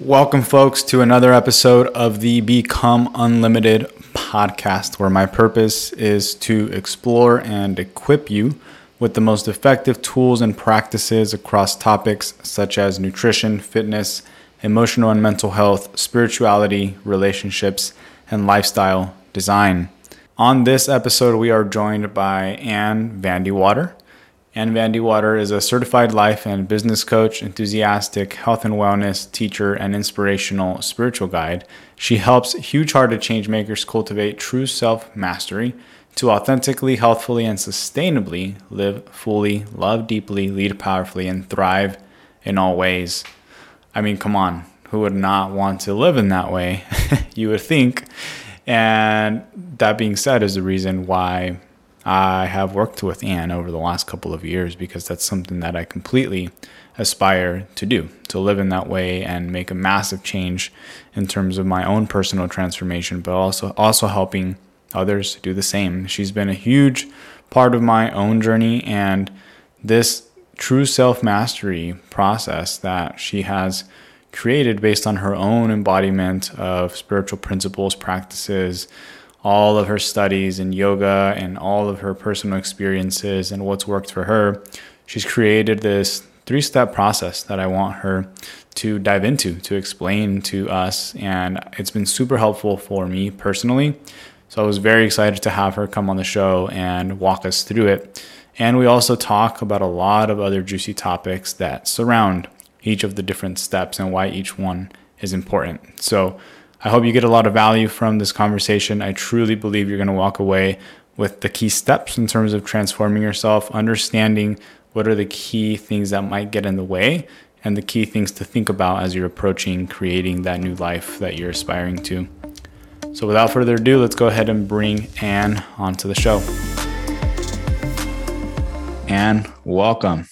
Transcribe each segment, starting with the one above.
Welcome, folks, to another episode of the Become Unlimited podcast, where my purpose is to explore and equip you with the most effective tools and practices across topics such as nutrition, fitness, emotional and mental health, spirituality, relationships, and lifestyle design. On this episode, we are joined by Anne Van de Water. Anne Van de Water is a certified life and business coach, enthusiastic health and wellness teacher, and inspirational spiritual guide. She helps huge hearted changemakers cultivate true self mastery to authentically, healthfully, and sustainably live fully, love deeply, lead powerfully, and thrive in all ways. I mean, come on, who would not want to live in that way? you would think. And that being said, is the reason why I have worked with Anne over the last couple of years because that's something that I completely aspire to do to live in that way and make a massive change in terms of my own personal transformation but also also helping others do the same. She's been a huge part of my own journey and this true self mastery process that she has created based on her own embodiment of spiritual principles practices all of her studies and yoga and all of her personal experiences and what's worked for her, she's created this three step process that I want her to dive into, to explain to us. And it's been super helpful for me personally. So I was very excited to have her come on the show and walk us through it. And we also talk about a lot of other juicy topics that surround each of the different steps and why each one is important. So I hope you get a lot of value from this conversation. I truly believe you're going to walk away with the key steps in terms of transforming yourself, understanding what are the key things that might get in the way, and the key things to think about as you're approaching creating that new life that you're aspiring to. So, without further ado, let's go ahead and bring Anne onto the show. Anne, welcome.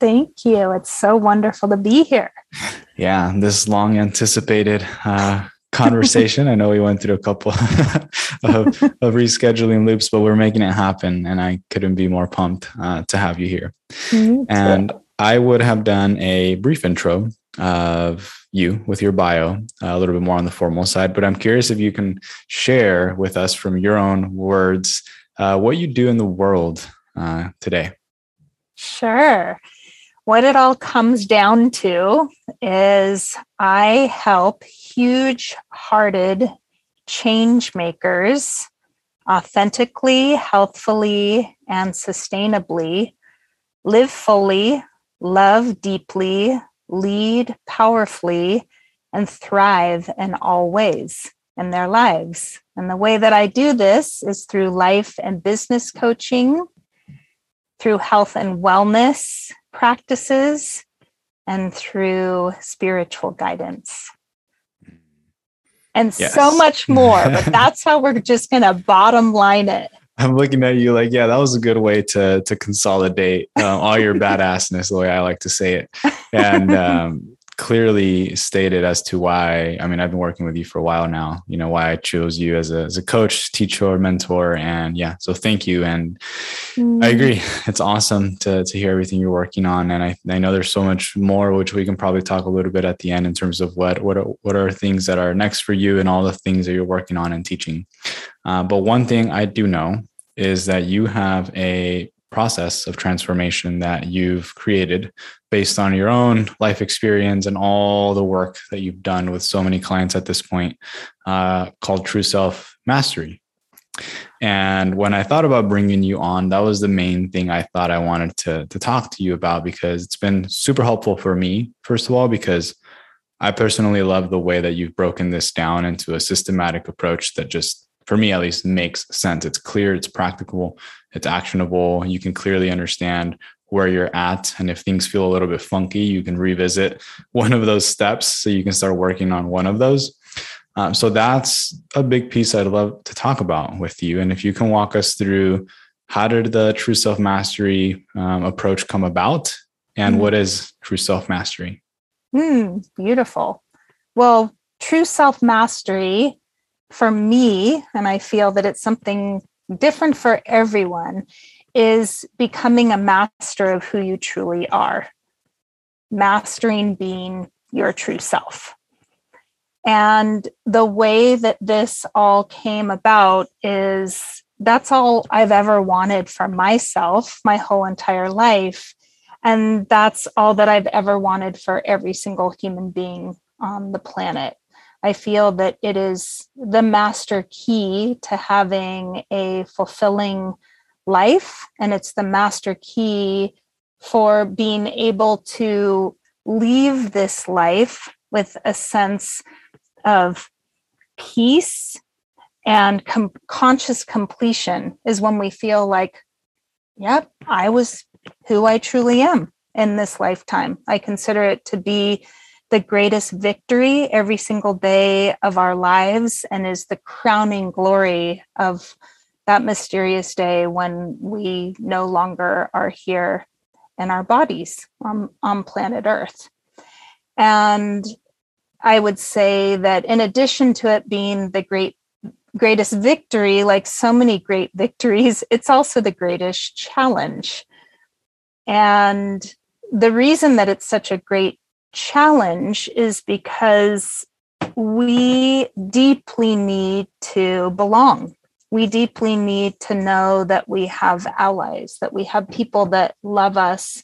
Thank you. It's so wonderful to be here. Yeah, this long anticipated uh, conversation. I know we went through a couple of, of, rescheduling loops, but we're making it happen. And I couldn't be more pumped uh, to have you here. And I would have done a brief intro of you with your bio, a little bit more on the formal side, but I'm curious if you can share with us from your own words uh, what you do in the world uh, today. Sure what it all comes down to is I help huge hearted change makers authentically, healthfully, and sustainably live fully, love deeply, lead powerfully, and thrive in all ways in their lives. And the way that I do this is through life and business coaching, through health and wellness practices and through spiritual guidance. And yes. so much more but that's how we're just going to bottom line it. I'm looking at you like yeah that was a good way to to consolidate um, all your badassness the way i like to say it. And um, clearly stated as to why i mean i've been working with you for a while now you know why i chose you as a, as a coach teacher mentor and yeah so thank you and mm. i agree it's awesome to, to hear everything you're working on and I, I know there's so much more which we can probably talk a little bit at the end in terms of what what are, what are things that are next for you and all the things that you're working on and teaching uh, but one thing i do know is that you have a process of transformation that you've created based on your own life experience and all the work that you've done with so many clients at this point uh, called True Self Mastery. And when I thought about bringing you on, that was the main thing I thought I wanted to, to talk to you about because it's been super helpful for me, first of all, because I personally love the way that you've broken this down into a systematic approach that just, for me at least, makes sense. It's clear, it's practical, it's actionable. You can clearly understand where you're at. And if things feel a little bit funky, you can revisit one of those steps so you can start working on one of those. Um, so that's a big piece I'd love to talk about with you. And if you can walk us through how did the true self mastery um, approach come about and mm. what is true self mastery? Mm, beautiful. Well, true self mastery for me, and I feel that it's something different for everyone, is becoming a master of who you truly are. Mastering being your true self. And the way that this all came about is that's all I've ever wanted for myself my whole entire life. And that's all that I've ever wanted for every single human being on the planet. I feel that it is the master key to having a fulfilling life, and it's the master key for being able to leave this life with a sense of peace and com- conscious completion is when we feel like, yep, I was who I truly am in this lifetime. I consider it to be the greatest victory every single day of our lives and is the crowning glory of that mysterious day when we no longer are here in our bodies on, on planet Earth. And I would say that in addition to it being the great greatest victory, like so many great victories, it's also the greatest challenge. And the reason that it's such a great challenge is because we deeply need to belong. We deeply need to know that we have allies, that we have people that love us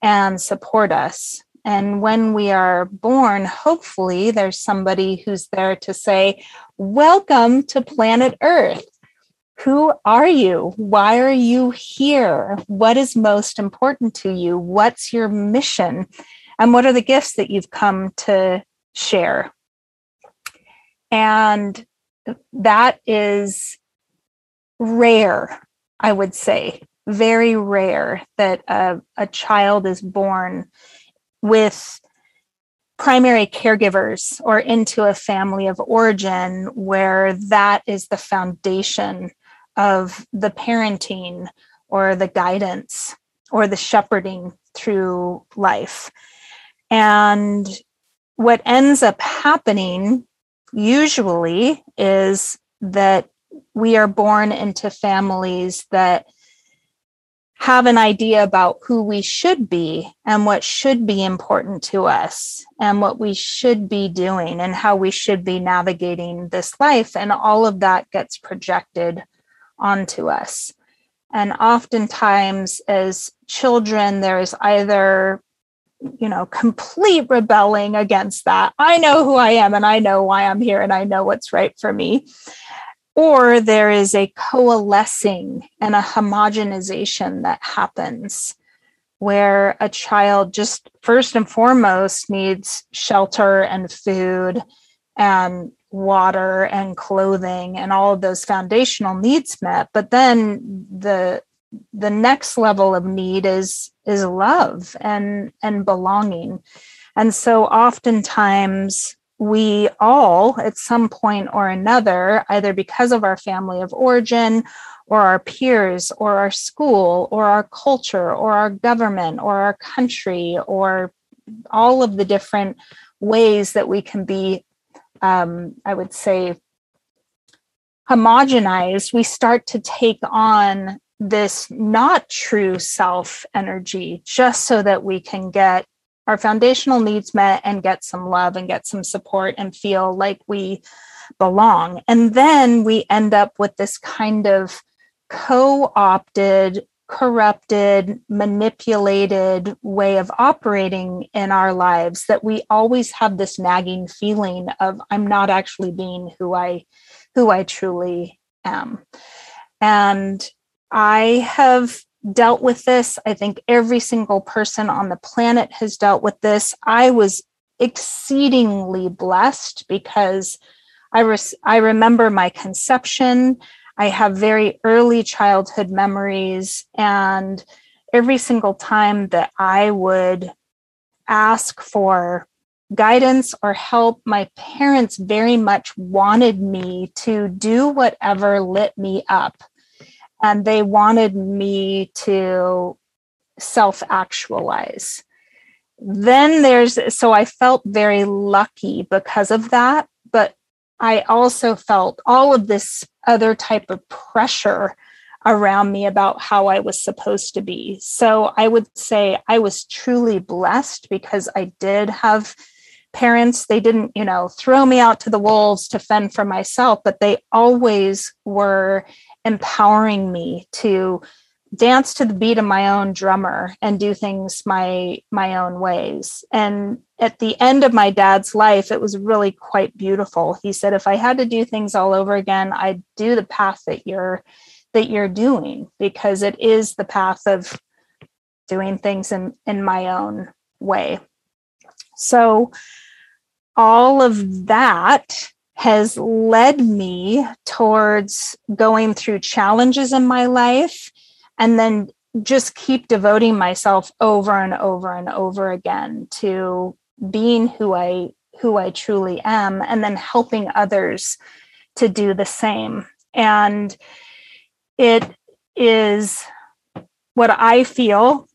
and support us. And when we are born, hopefully there's somebody who's there to say, Welcome to planet Earth. Who are you? Why are you here? What is most important to you? What's your mission? And what are the gifts that you've come to share? And that is rare, I would say, very rare that a, a child is born with primary caregivers or into a family of origin where that is the foundation of the parenting or the guidance or the shepherding through life. And what ends up happening usually is that we are born into families that have an idea about who we should be and what should be important to us and what we should be doing and how we should be navigating this life. And all of that gets projected onto us. And oftentimes, as children, there is either you know, complete rebelling against that. I know who I am and I know why I'm here and I know what's right for me or there is a coalescing and a homogenization that happens where a child just first and foremost needs shelter and food and water and clothing and all of those foundational needs met but then the the next level of need is is love and and belonging. And so oftentimes we all, at some point or another, either because of our family of origin, or our peers, or our school, or our culture, or our government, or our country, or all of the different ways that we can be, um, I would say, homogenized, we start to take on this not true self energy just so that we can get our foundational needs met and get some love and get some support and feel like we belong. And then we end up with this kind of co opted, corrupted, manipulated way of operating in our lives that we always have this nagging feeling of I'm not actually being who I who I truly am. And I have dealt with this. I think every single person on the planet has dealt with this. I was exceedingly blessed because I, res- I remember my conception. I have very early childhood memories. And every single time that I would ask for guidance or help, my parents very much wanted me to do whatever lit me up and they wanted me to self actualize. Then there's, so I felt very lucky because of that. But I also felt all of this other type of pressure around me about how I was supposed to be. So I would say I was truly blessed because I did have parents they didn't you know throw me out to the wolves to fend for myself but they always were empowering me to dance to the beat of my own drummer and do things my my own ways. And at the end of my dad's life it was really quite beautiful. He said if i had to do things all over again i'd do the path that you're that you're doing because it is the path of doing things in in my own way. So all of that has led me towards going through challenges in my life and then just keep devoting myself over and over and over again to being who I who I truly am and then helping others to do the same. And it is what I feel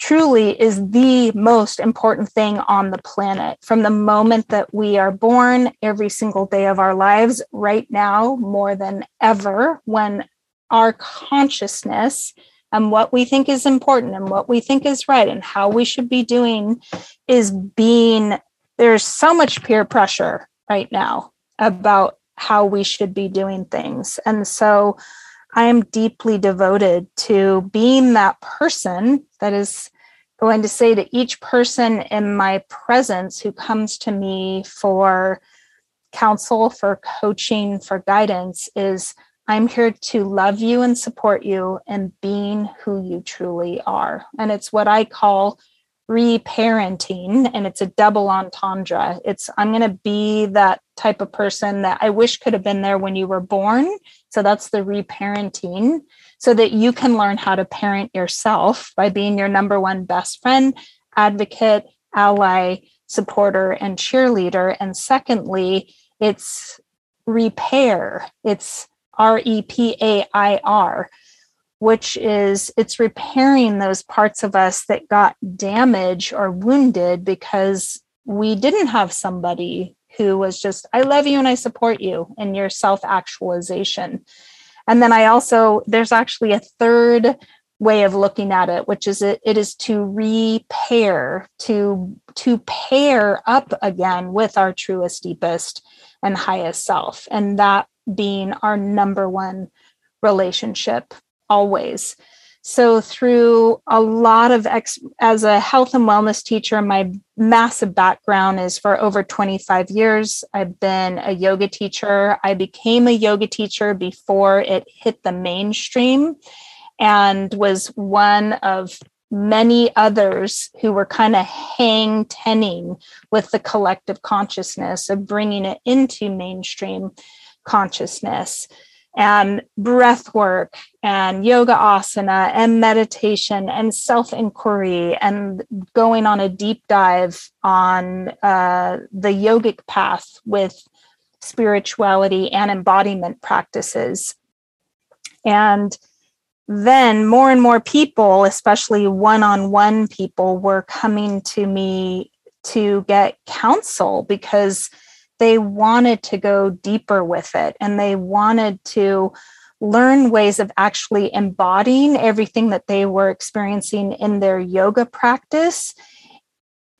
truly is the most important thing on the planet. From the moment that we are born, every single day of our lives, right now, more than ever, when our consciousness and what we think is important and what we think is right and how we should be doing is being there's so much peer pressure right now about how we should be doing things. And so I am deeply devoted to being that person that is going to say to each person in my presence who comes to me for counsel, for coaching, for guidance is I'm here to love you and support you and being who you truly are. And it's what I call reparenting and it's a double entendre. It's i'm going to be that type of person that i wish could have been there when you were born. So that's the reparenting so that you can learn how to parent yourself by being your number one best friend advocate ally supporter and cheerleader. And secondly it's repair. It's r-e-p-a-i-r which is it's repairing those parts of us that got damaged or wounded because we didn't have somebody who was just, I love you and I support you in your self actualization. And then I also, there's actually a third way of looking at it which is it, it is to repair to to pair up again with our truest deepest and highest self and that being our number one relationship always. So, through a lot of ex- as a health and wellness teacher, my massive background is for over 25 years. I've been a yoga teacher. I became a yoga teacher before it hit the mainstream and was one of many others who were kind of hang tenning with the collective consciousness of bringing it into mainstream consciousness and breath work and yoga asana and meditation and self inquiry and going on a deep dive on uh, the yogic path with spirituality and embodiment practices. And then more and more people, especially one on one people, were coming to me to get counsel because they wanted to go deeper with it and they wanted to learn ways of actually embodying everything that they were experiencing in their yoga practice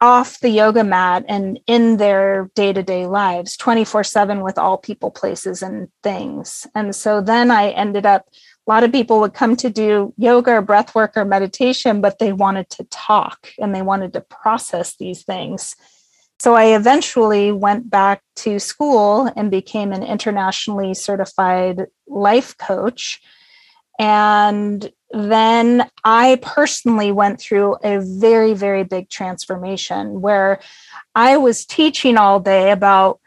off the yoga mat and in their day-to-day lives 24/7 with all people places and things. And so then i ended up a lot of people would come to do yoga or breath work or meditation but they wanted to talk and they wanted to process these things so I eventually went back to school and became an internationally certified life coach. And then I personally went through a very, very big transformation where I was teaching all day about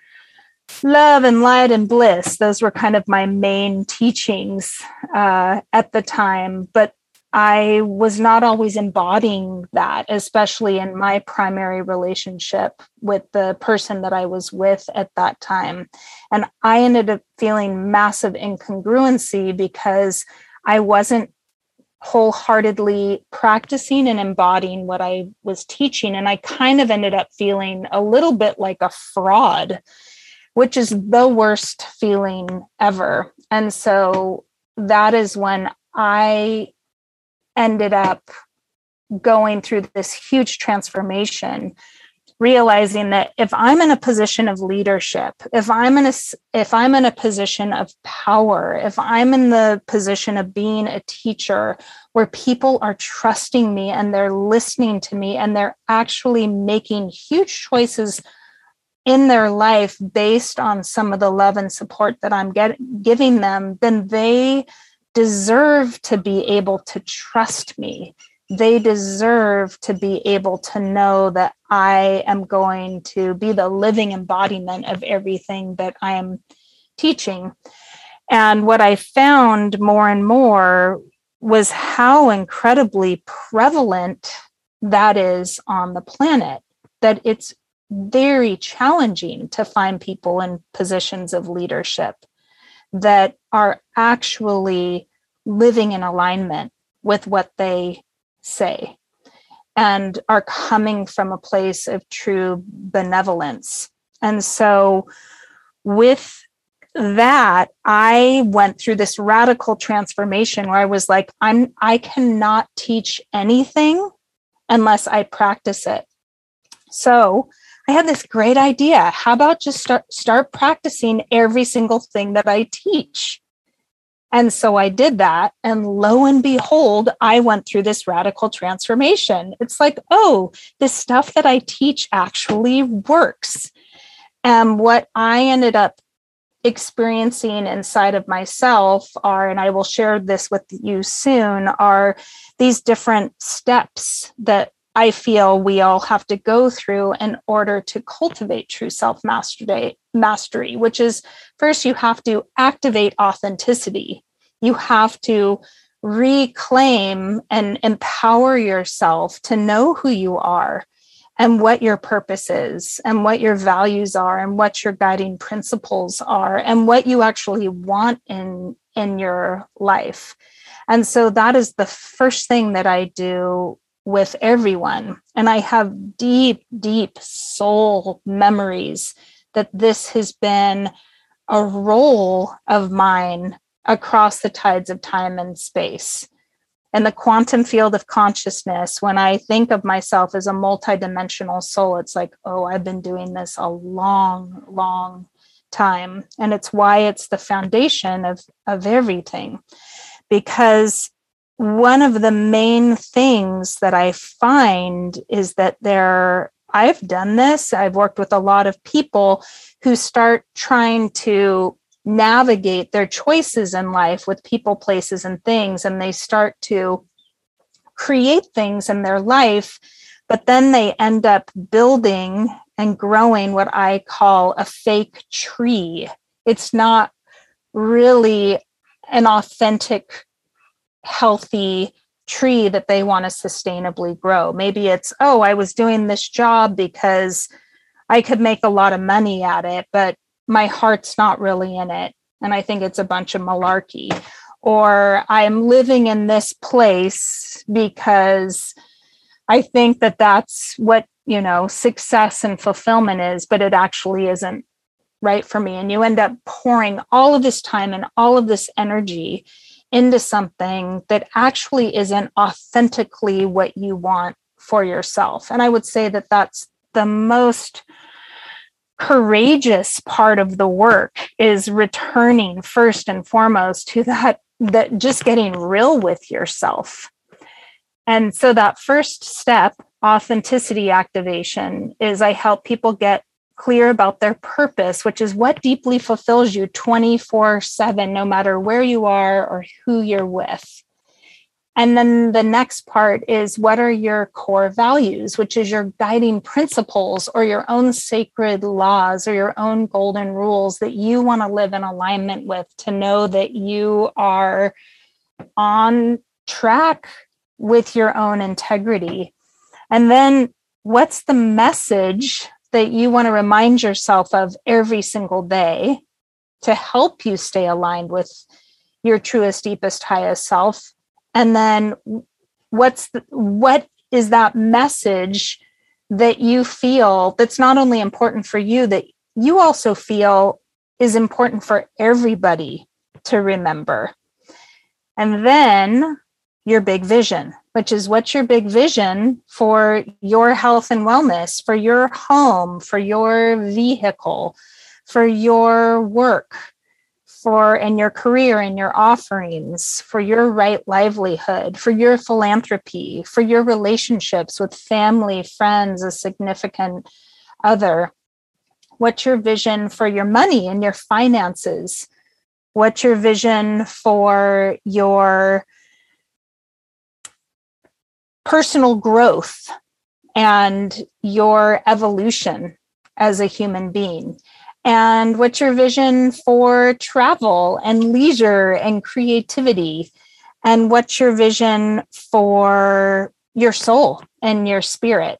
love and light and bliss. Those were kind of my main teachings uh, at the time. But I was not always embodying that, especially in my primary relationship with the person that I was with at that time. And I ended up feeling massive incongruency because I wasn't wholeheartedly practicing and embodying what I was teaching. And I kind of ended up feeling a little bit like a fraud, which is the worst feeling ever. And so that is when I ended up going through this huge transformation realizing that if i'm in a position of leadership if i'm in a if i'm in a position of power if i'm in the position of being a teacher where people are trusting me and they're listening to me and they're actually making huge choices in their life based on some of the love and support that i'm getting giving them then they deserve to be able to trust me they deserve to be able to know that I am going to be the living embodiment of everything that I am teaching. And what I found more and more was how incredibly prevalent that is on the planet, that it's very challenging to find people in positions of leadership that are actually living in alignment with what they say and are coming from a place of true benevolence. And so, with that, I went through this radical transformation where I was like, I'm I cannot teach anything unless I practice it. So I had this great idea. How about just start start practicing every single thing that I teach? And so I did that. And lo and behold, I went through this radical transformation. It's like, oh, this stuff that I teach actually works. And what I ended up experiencing inside of myself are, and I will share this with you soon, are these different steps that I feel we all have to go through in order to cultivate true self mastery, which is first you have to activate authenticity. You have to reclaim and empower yourself to know who you are and what your purpose is and what your values are and what your guiding principles are and what you actually want in in your life and so that is the first thing that i do with everyone. And I have deep, deep soul memories that this has been a role of mine across the tides of time and space. In the quantum field of consciousness, when I think of myself as a multidimensional soul, it's like, oh, I've been doing this a long, long time. And it's why it's the foundation of, of everything. Because one of the main things that I find is that there, I've done this, I've worked with a lot of people who start trying to navigate their choices in life with people, places, and things, and they start to create things in their life, but then they end up building and growing what I call a fake tree. It's not really an authentic healthy tree that they want to sustainably grow. Maybe it's, oh, I was doing this job because I could make a lot of money at it, but my heart's not really in it. And I think it's a bunch of malarkey. Or I'm living in this place because I think that that's what, you know, success and fulfillment is, but it actually isn't right for me. And you end up pouring all of this time and all of this energy into something that actually isn't authentically what you want for yourself. And I would say that that's the most courageous part of the work is returning first and foremost to that that just getting real with yourself. And so that first step, authenticity activation, is I help people get clear about their purpose, which is what deeply fulfills you 24 7, no matter where you are or who you're with. And then the next part is what are your core values, which is your guiding principles or your own sacred laws or your own golden rules that you want to live in alignment with to know that you are on track with your own integrity. And then what's the message that you want to remind yourself of every single day to help you stay aligned with your truest deepest highest self. And then what's the, what is that message that you feel that's not only important for you that you also feel is important for everybody to remember? And then your big vision which is what's your big vision for your health and wellness, for your home, for your vehicle, for your work, for and your career and your offerings, for your right livelihood, for your philanthropy, for your relationships with family, friends, a significant other. What's your vision for your money and your finances? What's your vision for your personal growth and your evolution as a human being? And what's your vision for travel and leisure and creativity? And what's your vision for your soul and your spirit?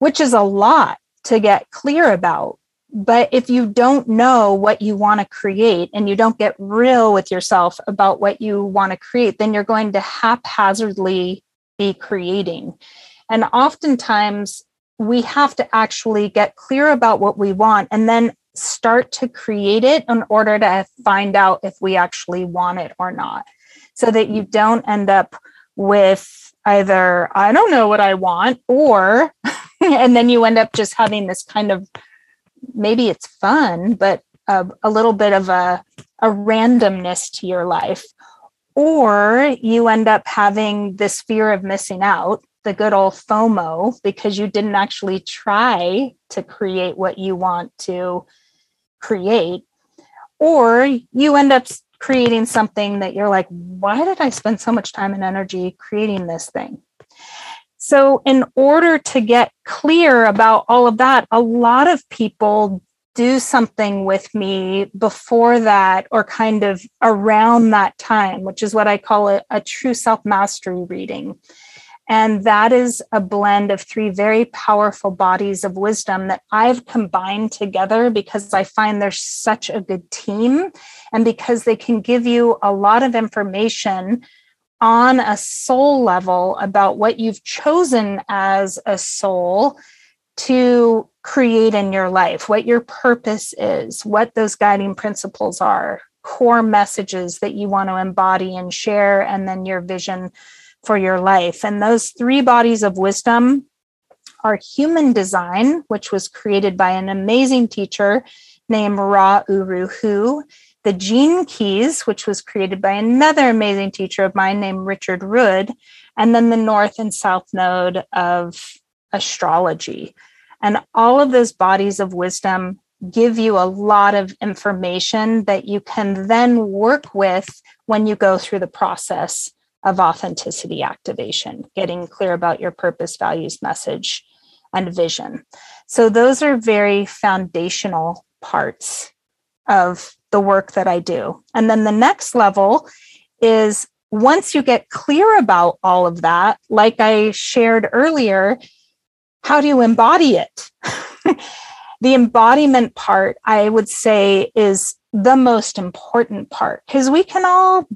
Which is a lot to get clear about. But if you don't know what you want to create and you don't get real with yourself about what you want to create, then you're going to haphazardly be creating. And oftentimes we have to actually get clear about what we want and then start to create it in order to find out if we actually want it or not. So that you don't end up with either, I don't know what I want, or, and then you end up just having this kind of maybe it's fun, but a, a little bit of a, a randomness to your life. Or you end up having this fear of missing out, the good old FOMO, because you didn't actually try to create what you want to create. Or you end up creating something that you're like, why did I spend so much time and energy creating this thing? So, in order to get clear about all of that, a lot of people do something with me before that or kind of around that time, which is what I call a, a true self mastery reading. And that is a blend of three very powerful bodies of wisdom that I've combined together because I find they're such a good team and because they can give you a lot of information on a soul level about what you've chosen as a soul to create in your life, what your purpose is, what those guiding principles are, core messages that you want to embody and share, and then your vision for your life. And those three bodies of wisdom are human design, which was created by an amazing teacher named Ra Uru Hu, the Gene Keys, which was created by another amazing teacher of mine named Richard Rudd, and then the North and South Node of astrology. And all of those bodies of wisdom give you a lot of information that you can then work with when you go through the process of authenticity activation, getting clear about your purpose, values, message, and vision. So, those are very foundational parts of the work that I do. And then the next level is once you get clear about all of that, like I shared earlier, how do you embody it? the embodiment part, I would say, is the most important part because we can all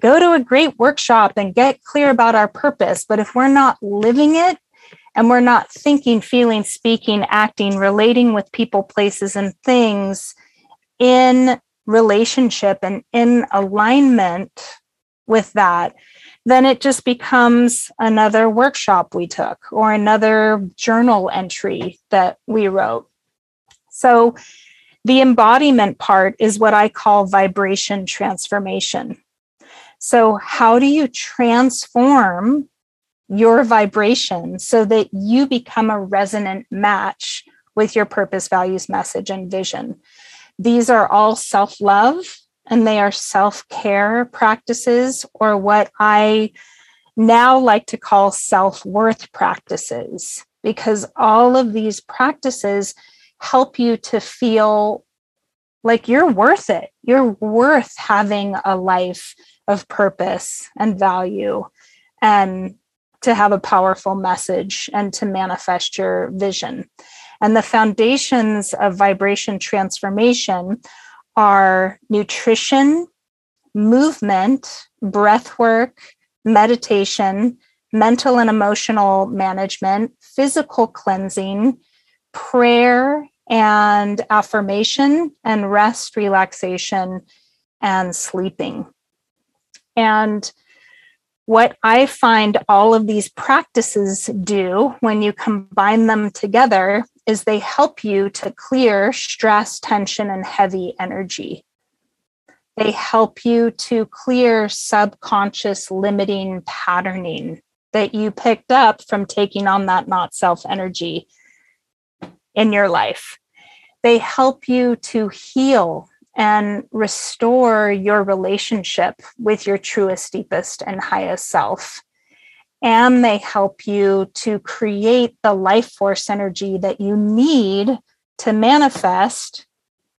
go to a great workshop and get clear about our purpose. But if we're not living it and we're not thinking, feeling, speaking, acting, relating with people, places, and things in relationship and in alignment with that, then it just becomes another workshop we took or another journal entry that we wrote. So, the embodiment part is what I call vibration transformation. So, how do you transform your vibration so that you become a resonant match with your purpose, values, message, and vision? These are all self love and they are self care practices, or what I now like to call self worth practices, because all of these practices help you to feel like you're worth it. You're worth having a life of purpose and value and to have a powerful message and to manifest your vision. And the foundations of vibration transformation are nutrition, movement, breath work, meditation, mental and emotional management, physical cleansing, prayer and affirmation, and rest, relaxation, and sleeping. And what I find all of these practices do when you combine them together is they help you to clear stress, tension, and heavy energy. They help you to clear subconscious limiting patterning that you picked up from taking on that not self energy in your life. They help you to heal and restore your relationship with your truest, deepest, and highest self. And they help you to create the life force energy that you need to manifest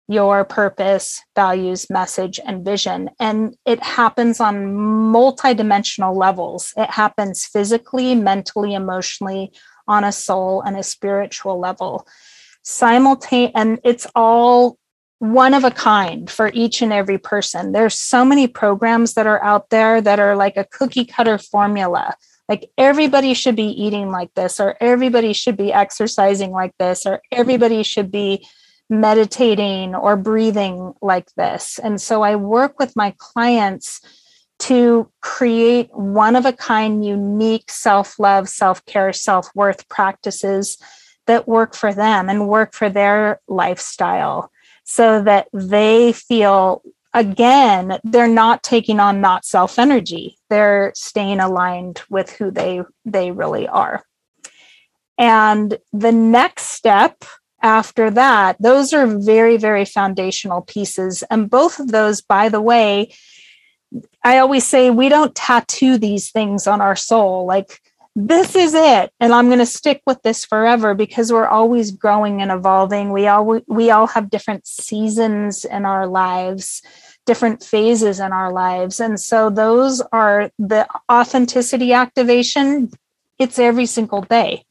your purpose, values, message, and vision. And it happens on multidimensional levels. It happens physically, mentally, emotionally, on a soul and a spiritual level. Simultaneous, and it's all one of a kind for each and every person. There's so many programs that are out there that are like a cookie cutter formula. Like everybody should be eating like this, or everybody should be exercising like this, or everybody should be meditating or breathing like this. And so I work with my clients to create one of a kind, unique self love, self care, self worth practices that work for them and work for their lifestyle so that they feel again they're not taking on not self energy they're staying aligned with who they they really are. And the next step after that those are very very foundational pieces. And both of those by the way i always say we don't tattoo these things on our soul. Like this is it and i'm going to stick with this forever because we're always growing and evolving. We all we all have different seasons in our lives different phases in our lives and so those are the authenticity activation. It's every single day.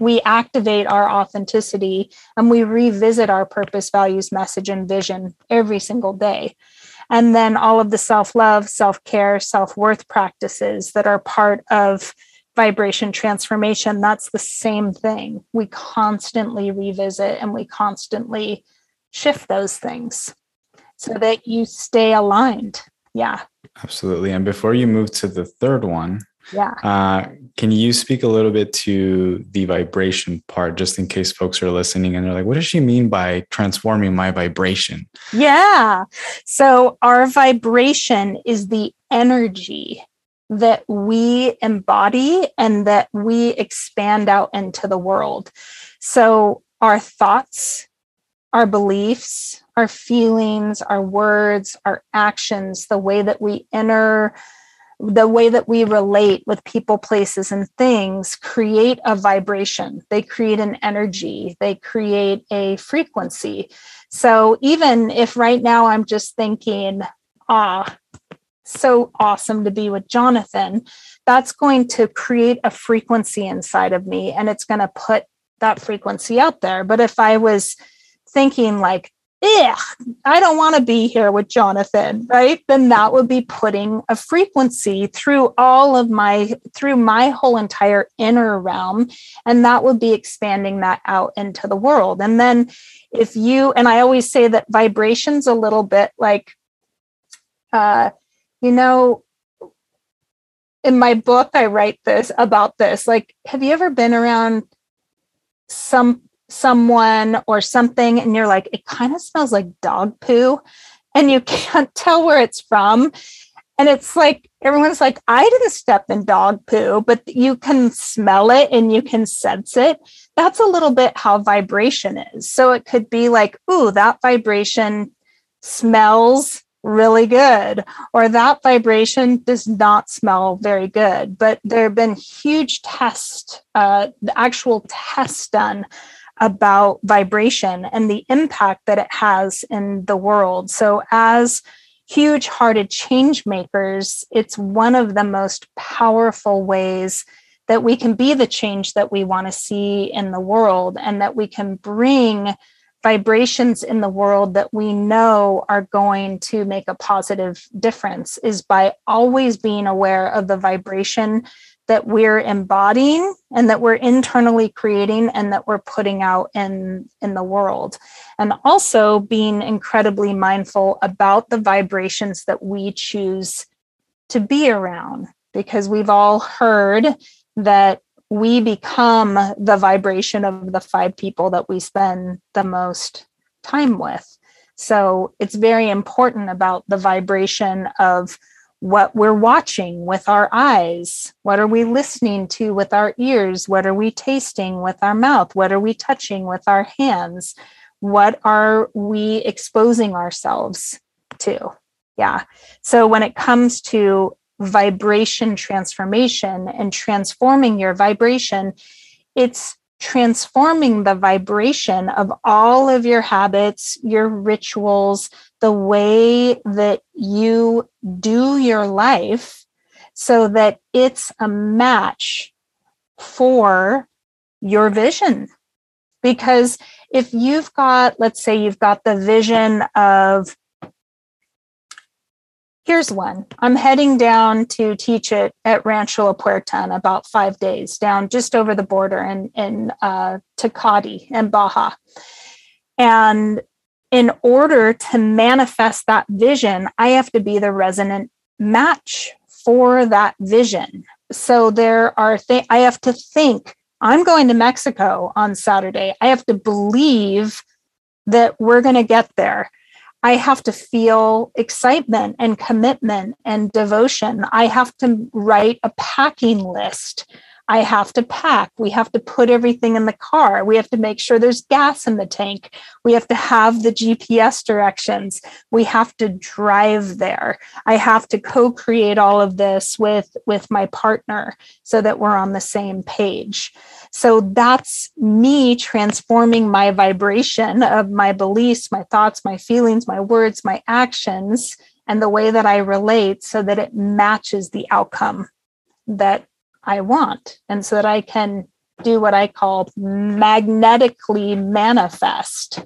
We activate our authenticity and we revisit our purpose values message and vision every single day. And then all of the self-love self-care self-worth practices that are part of vibration transformation, that's the same thing. We constantly revisit and we constantly shift those things so that you stay aligned. Yeah. Absolutely. And before you move to the third one, yeah. Uh, can you speak a little bit to the vibration part, just in case folks are listening and they're like, what does she mean by transforming my vibration? Yeah. So, our vibration is the energy that we embody and that we expand out into the world. So, our thoughts, our beliefs, our feelings, our words, our actions, the way that we enter, the way that we relate with people, places, and things create a vibration. They create an energy, they create a frequency. So, even if right now I'm just thinking, ah, so awesome to be with Jonathan, that's going to create a frequency inside of me and it's going to put that frequency out there. But if I was thinking like, Ugh, I don't want to be here with Jonathan, right? Then that would be putting a frequency through all of my, through my whole entire inner realm. And that would be expanding that out into the world. And then if you, and I always say that vibration's a little bit like, uh, you know, in my book, I write this about this. Like, have you ever been around some someone or something and you're like, it kind of smells like dog poo and you can't tell where it's from? And it's like everyone's like, I didn't step in dog poo, but you can smell it and you can sense it. That's a little bit how vibration is. So it could be like, ooh, that vibration smells really good, or that vibration does not smell very good. But there have been huge tests, uh, the actual tests done about vibration and the impact that it has in the world. So, as huge hearted change makers, it's one of the most powerful ways that we can be the change that we want to see in the world and that we can bring vibrations in the world that we know are going to make a positive difference is by always being aware of the vibration that we're embodying and that we're internally creating and that we're putting out in in the world. And also being incredibly mindful about the vibrations that we choose to be around because we've all heard that we become the vibration of the five people that we spend the most time with. So it's very important about the vibration of what we're watching with our eyes. What are we listening to with our ears? What are we tasting with our mouth? What are we touching with our hands? What are we exposing ourselves to? Yeah. So when it comes to vibration transformation and transforming your vibration, it's transforming the vibration of all of your habits, your rituals, the way that you do your life so that it's a match for your vision. Because if you've got, let's say, you've got the vision of Here's one. I'm heading down to teach it at Rancho La Puerta in about five days, down just over the border in, in uh, in Baja. And in order to manifest that vision, I have to be the resonant match for that vision. So there are things I have to think I'm going to Mexico on Saturday. I have to believe that we're going to get there. I have to feel excitement and commitment and devotion. I have to write a packing list. I have to pack. We have to put everything in the car. We have to make sure there's gas in the tank. We have to have the GPS directions. We have to drive there. I have to co-create all of this with with my partner so that we're on the same page. So that's me transforming my vibration of my beliefs, my thoughts, my feelings, my words, my actions, and the way that I relate so that it matches the outcome that I want. And so that I can do what I call magnetically manifest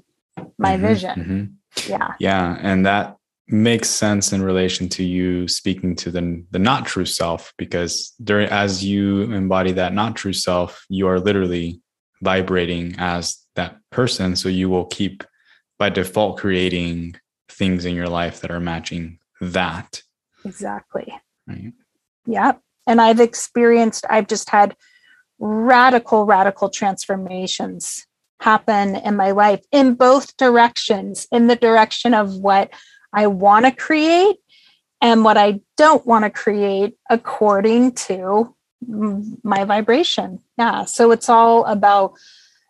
my mm-hmm, vision. Mm-hmm. Yeah. Yeah. And that makes sense in relation to you speaking to the the not true self because during as you embody that not true self you are literally vibrating as that person so you will keep by default creating things in your life that are matching that exactly right yeah and i've experienced i've just had radical radical transformations happen in my life in both directions in the direction of what I want to create and what I don't want to create according to my vibration. Yeah. So it's all about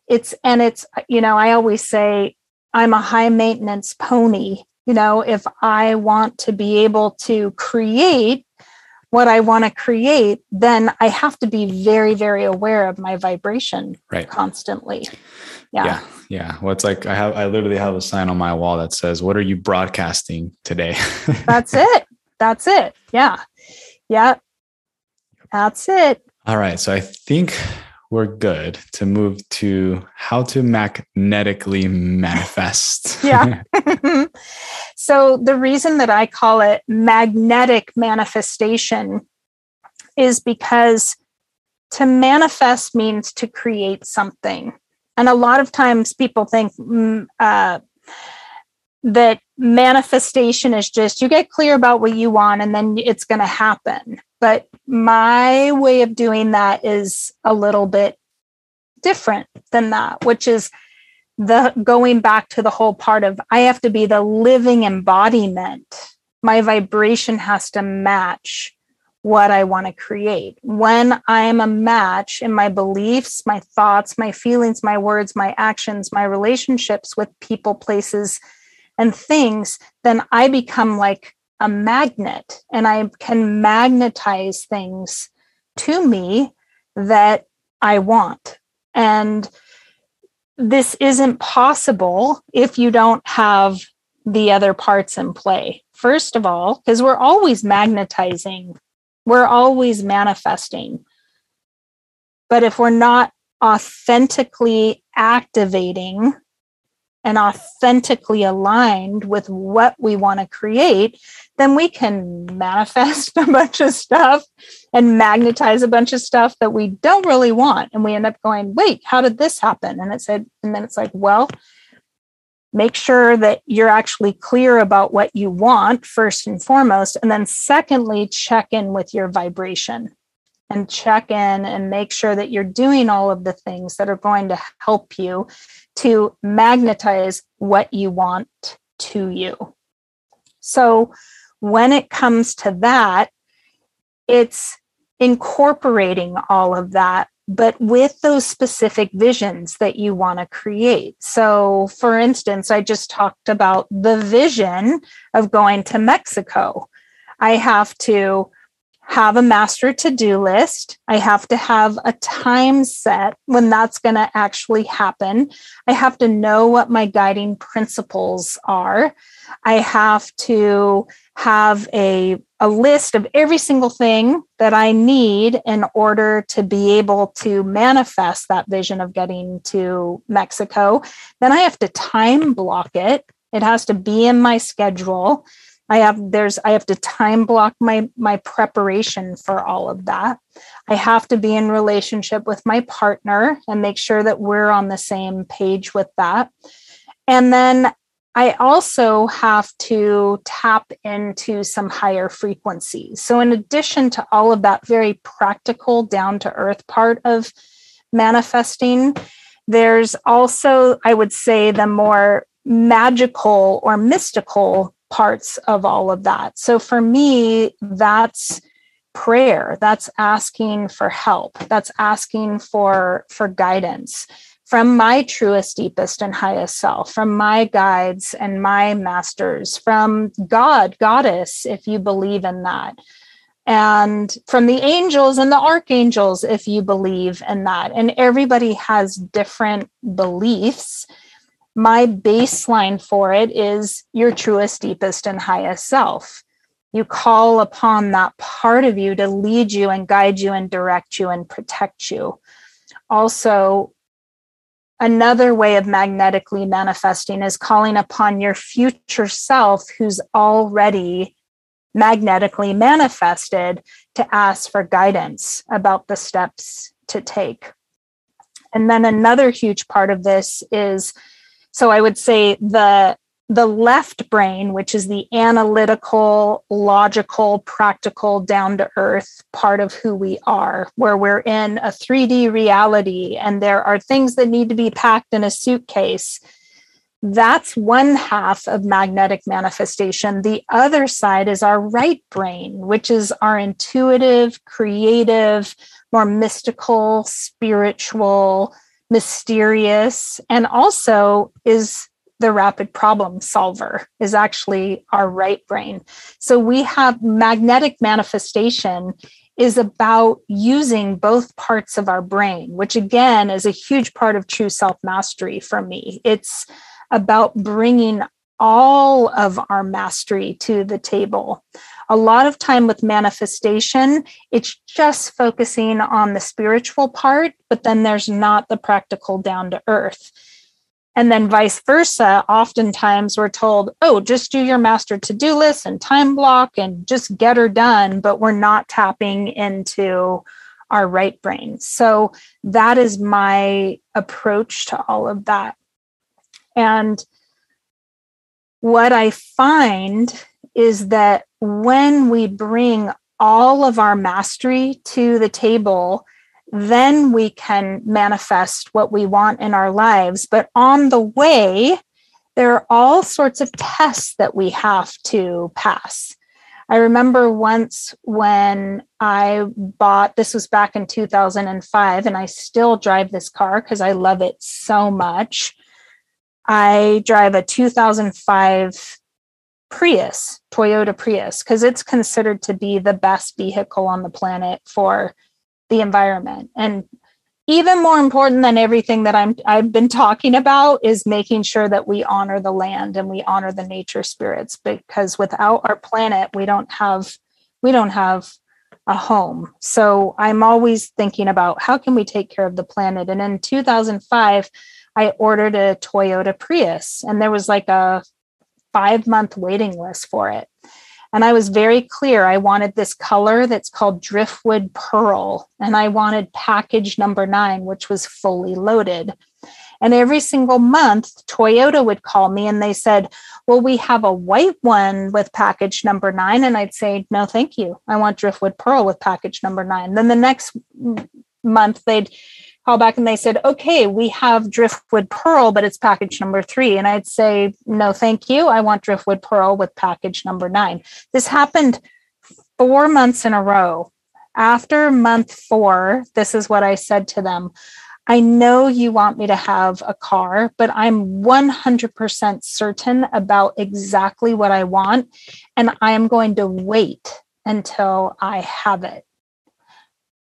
it's, and it's, you know, I always say I'm a high maintenance pony. You know, if I want to be able to create what I want to create, then I have to be very, very aware of my vibration right. constantly. Yeah. yeah. Yeah. Well, it's like I have, I literally have a sign on my wall that says, What are you broadcasting today? That's it. That's it. Yeah. Yeah. That's it. All right. So I think we're good to move to how to magnetically manifest. yeah. so the reason that I call it magnetic manifestation is because to manifest means to create something. And a lot of times people think mm, uh, that manifestation is just you get clear about what you want and then it's going to happen. But my way of doing that is a little bit different than that, which is the going back to the whole part of I have to be the living embodiment. My vibration has to match what I want to create. When I am a match in my beliefs, my thoughts, my feelings, my words, my actions, my relationships with people, places, and things, then I become like a magnet and I can magnetize things to me that I want. And this isn't possible if you don't have the other parts in play. First of all, because we're always magnetizing we're always manifesting. But if we're not authentically activating and authentically aligned with what we want to create, then we can manifest a bunch of stuff and magnetize a bunch of stuff that we don't really want. And we end up going, wait, how did this happen? And it said, and then it's like, well, make sure that you're actually clear about what you want first and foremost and then secondly check in with your vibration and check in and make sure that you're doing all of the things that are going to help you to magnetize what you want to you. So, when it comes to that, it's incorporating all of that, but with those specific visions that you want to create. So, for instance, I just talked about the vision of going to Mexico. I have to have a master to do list. I have to have a time set when that's going to actually happen. I have to know what my guiding principles are. I have to have a, a list of every single thing that I need in order to be able to manifest that vision of getting to Mexico. Then I have to time block it. It has to be in my schedule. I have there's I have to time block my my preparation for all of that. I have to be in relationship with my partner and make sure that we're on the same page with that. And then I also have to tap into some higher frequencies. So, in addition to all of that very practical, down to earth part of manifesting, there's also, I would say, the more magical or mystical parts of all of that. So, for me, that's prayer that's asking for help that's asking for for guidance from my truest, deepest, and highest self, from my guides and my masters, from God, Goddess, if you believe in that, and from the angels and the archangels, if you believe in that. And everybody has different beliefs. My baseline for it is your truest, deepest, and highest self. You call upon that part of you to lead you and guide you and direct you and protect you. Also, Another way of magnetically manifesting is calling upon your future self who's already magnetically manifested to ask for guidance about the steps to take. And then another huge part of this is so I would say the the left brain, which is the analytical, logical, practical, down to earth part of who we are, where we're in a 3D reality and there are things that need to be packed in a suitcase. That's one half of magnetic manifestation. The other side is our right brain, which is our intuitive, creative, more mystical, spiritual, mysterious, and also is the rapid problem solver is actually our right brain. So we have magnetic manifestation is about using both parts of our brain, which again is a huge part of true self mastery for me. It's about bringing all of our mastery to the table. A lot of time with manifestation, it's just focusing on the spiritual part, but then there's not the practical down to earth. And then vice versa, oftentimes we're told, oh, just do your master to do list and time block and just get her done. But we're not tapping into our right brain. So that is my approach to all of that. And what I find is that when we bring all of our mastery to the table, then we can manifest what we want in our lives. But on the way, there are all sorts of tests that we have to pass. I remember once when I bought this was back in 2005, and I still drive this car because I love it so much. I drive a 2005 Prius, Toyota Prius, because it's considered to be the best vehicle on the planet for the environment and even more important than everything that I'm I've been talking about is making sure that we honor the land and we honor the nature spirits because without our planet we don't have we don't have a home. So I'm always thinking about how can we take care of the planet and in 2005 I ordered a Toyota Prius and there was like a 5 month waiting list for it. And I was very clear. I wanted this color that's called driftwood pearl. And I wanted package number nine, which was fully loaded. And every single month, Toyota would call me and they said, Well, we have a white one with package number nine. And I'd say, No, thank you. I want Driftwood Pearl with package number nine. Then the next month, they'd call back and they said, Okay, we have Driftwood Pearl, but it's package number three. And I'd say, No, thank you. I want Driftwood Pearl with package number nine. This happened four months in a row. After month four, this is what I said to them. I know you want me to have a car, but I'm 100% certain about exactly what I want. And I am going to wait until I have it.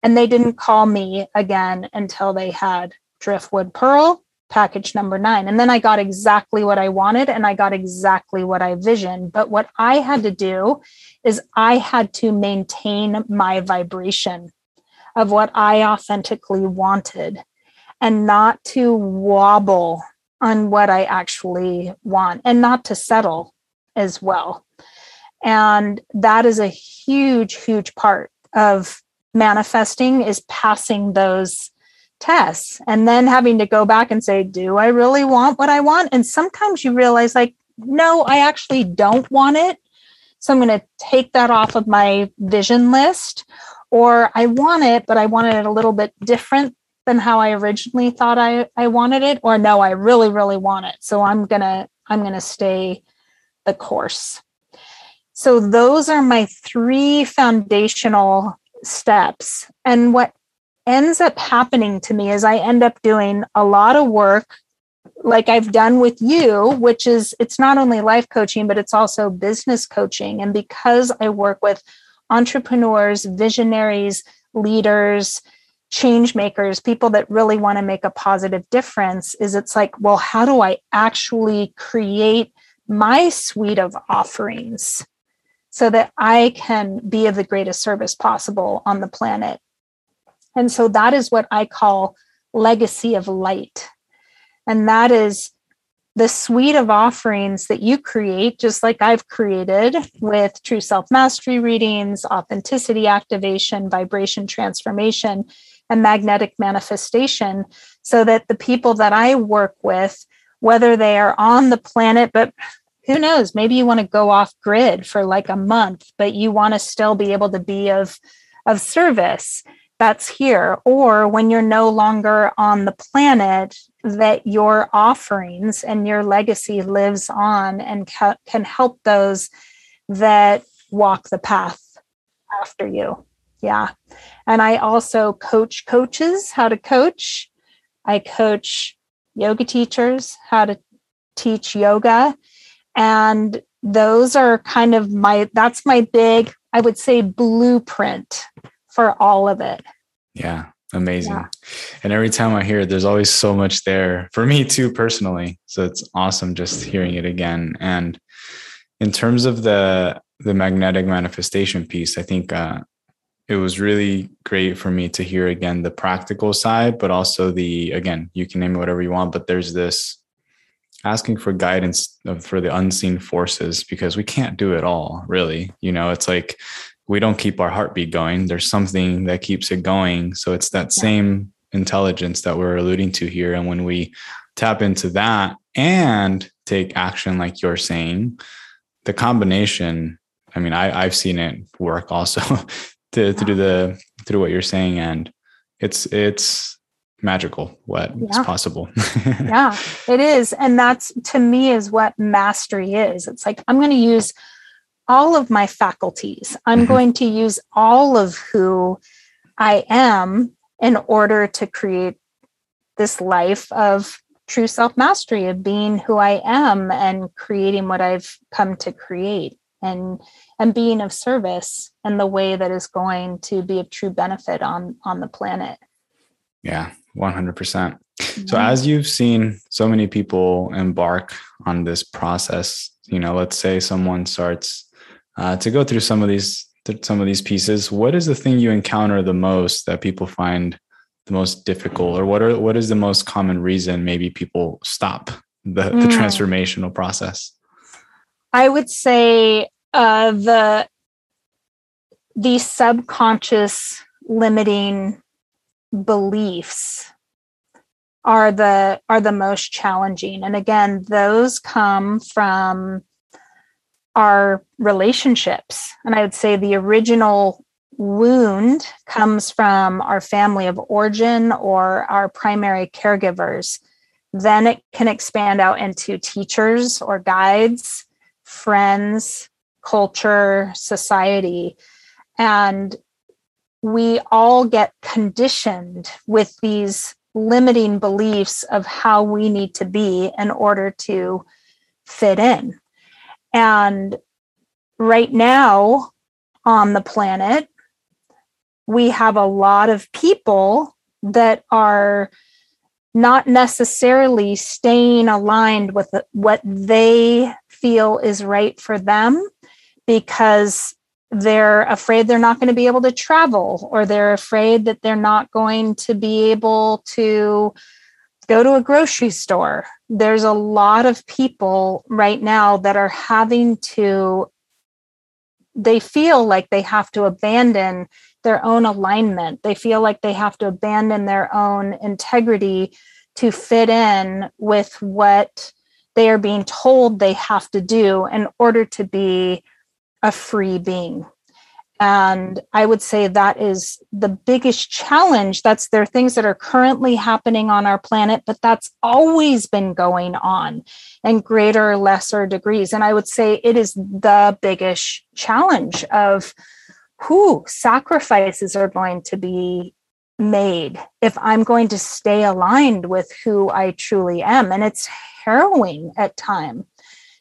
And they didn't call me again until they had Driftwood Pearl, package number nine. And then I got exactly what I wanted and I got exactly what I visioned. But what I had to do is I had to maintain my vibration of what I authentically wanted and not to wobble on what I actually want and not to settle as well. And that is a huge, huge part of manifesting is passing those tests and then having to go back and say, do I really want what I want? And sometimes you realize, like, no, I actually don't want it. So I'm going to take that off of my vision list. Or I want it, but I wanted it a little bit different than how I originally thought I, I wanted it. Or no, I really, really want it. So I'm gonna, I'm gonna stay the course. So those are my three foundational steps. And what ends up happening to me is I end up doing a lot of work like I've done with you, which is it's not only life coaching, but it's also business coaching. And because I work with entrepreneurs, visionaries, leaders, change makers, people that really want to make a positive difference, is it's like, well, how do I actually create my suite of offerings so that I can be of the greatest service possible on the planet? And so that is what I call legacy of light. And that is the suite of offerings that you create, just like I've created with true self mastery readings, authenticity activation, vibration transformation, and magnetic manifestation, so that the people that I work with, whether they are on the planet, but who knows, maybe you want to go off grid for like a month, but you want to still be able to be of, of service that's here, or when you're no longer on the planet, that your offerings and your legacy lives on and ca- can help those that walk the path after you. Yeah. And I also coach coaches how to coach. I coach yoga teachers how to teach yoga. And those are kind of my, that's my big, I would say, blueprint for all of it. Yeah, amazing. Yeah. And every time I hear it, there's always so much there for me too, personally. So it's awesome just hearing it again. And in terms of the the magnetic manifestation piece, I think uh, it was really great for me to hear again the practical side, but also the again, you can name it whatever you want, but there's this asking for guidance for the unseen forces because we can't do it all really you know it's like we don't keep our heartbeat going. There's something that keeps it going. So it's that yeah. same intelligence that we're alluding to here. And when we tap into that and take action, like you're saying, the combination, I mean, I, I've seen it work also to, to do the through what you're saying. And it's it's magical what yeah. is possible. yeah, it is. And that's to me is what mastery is. It's like I'm going to use all of my faculties. I'm mm-hmm. going to use all of who I am in order to create this life of true self mastery, of being who I am and creating what I've come to create and and being of service in the way that is going to be of true benefit on on the planet. Yeah, 100%. percent So as you've seen so many people embark on this process, you know, let's say someone starts uh, to go through some of these some of these pieces what is the thing you encounter the most that people find the most difficult or what are what is the most common reason maybe people stop the, mm. the transformational process i would say uh, the the subconscious limiting beliefs are the are the most challenging. And again those come from our relationships. And i would say the original wound comes from our family of origin or our primary caregivers. Then it can expand out into teachers or guides friends culture society. And we all get conditioned with these limiting beliefs of how we need to be in order to fit in. And right now on the planet, we have a lot of people that are not necessarily staying aligned with what they feel is right for them because they're afraid they're not going to be able to travel or they're afraid that they're not going to be able to go to a grocery store. There's a lot of people right now that are having to they feel like they have to abandon their own alignment. They feel like they have to abandon their own integrity to fit in with what they are being told they have to do in order to be a free being. And I would say that is the biggest challenge. That's there are things that are currently happening on our planet, but that's always been going on in greater or lesser degrees. And I would say it is the biggest challenge of who sacrifices are going to be made if I'm going to stay aligned with who I truly am. And it's harrowing at time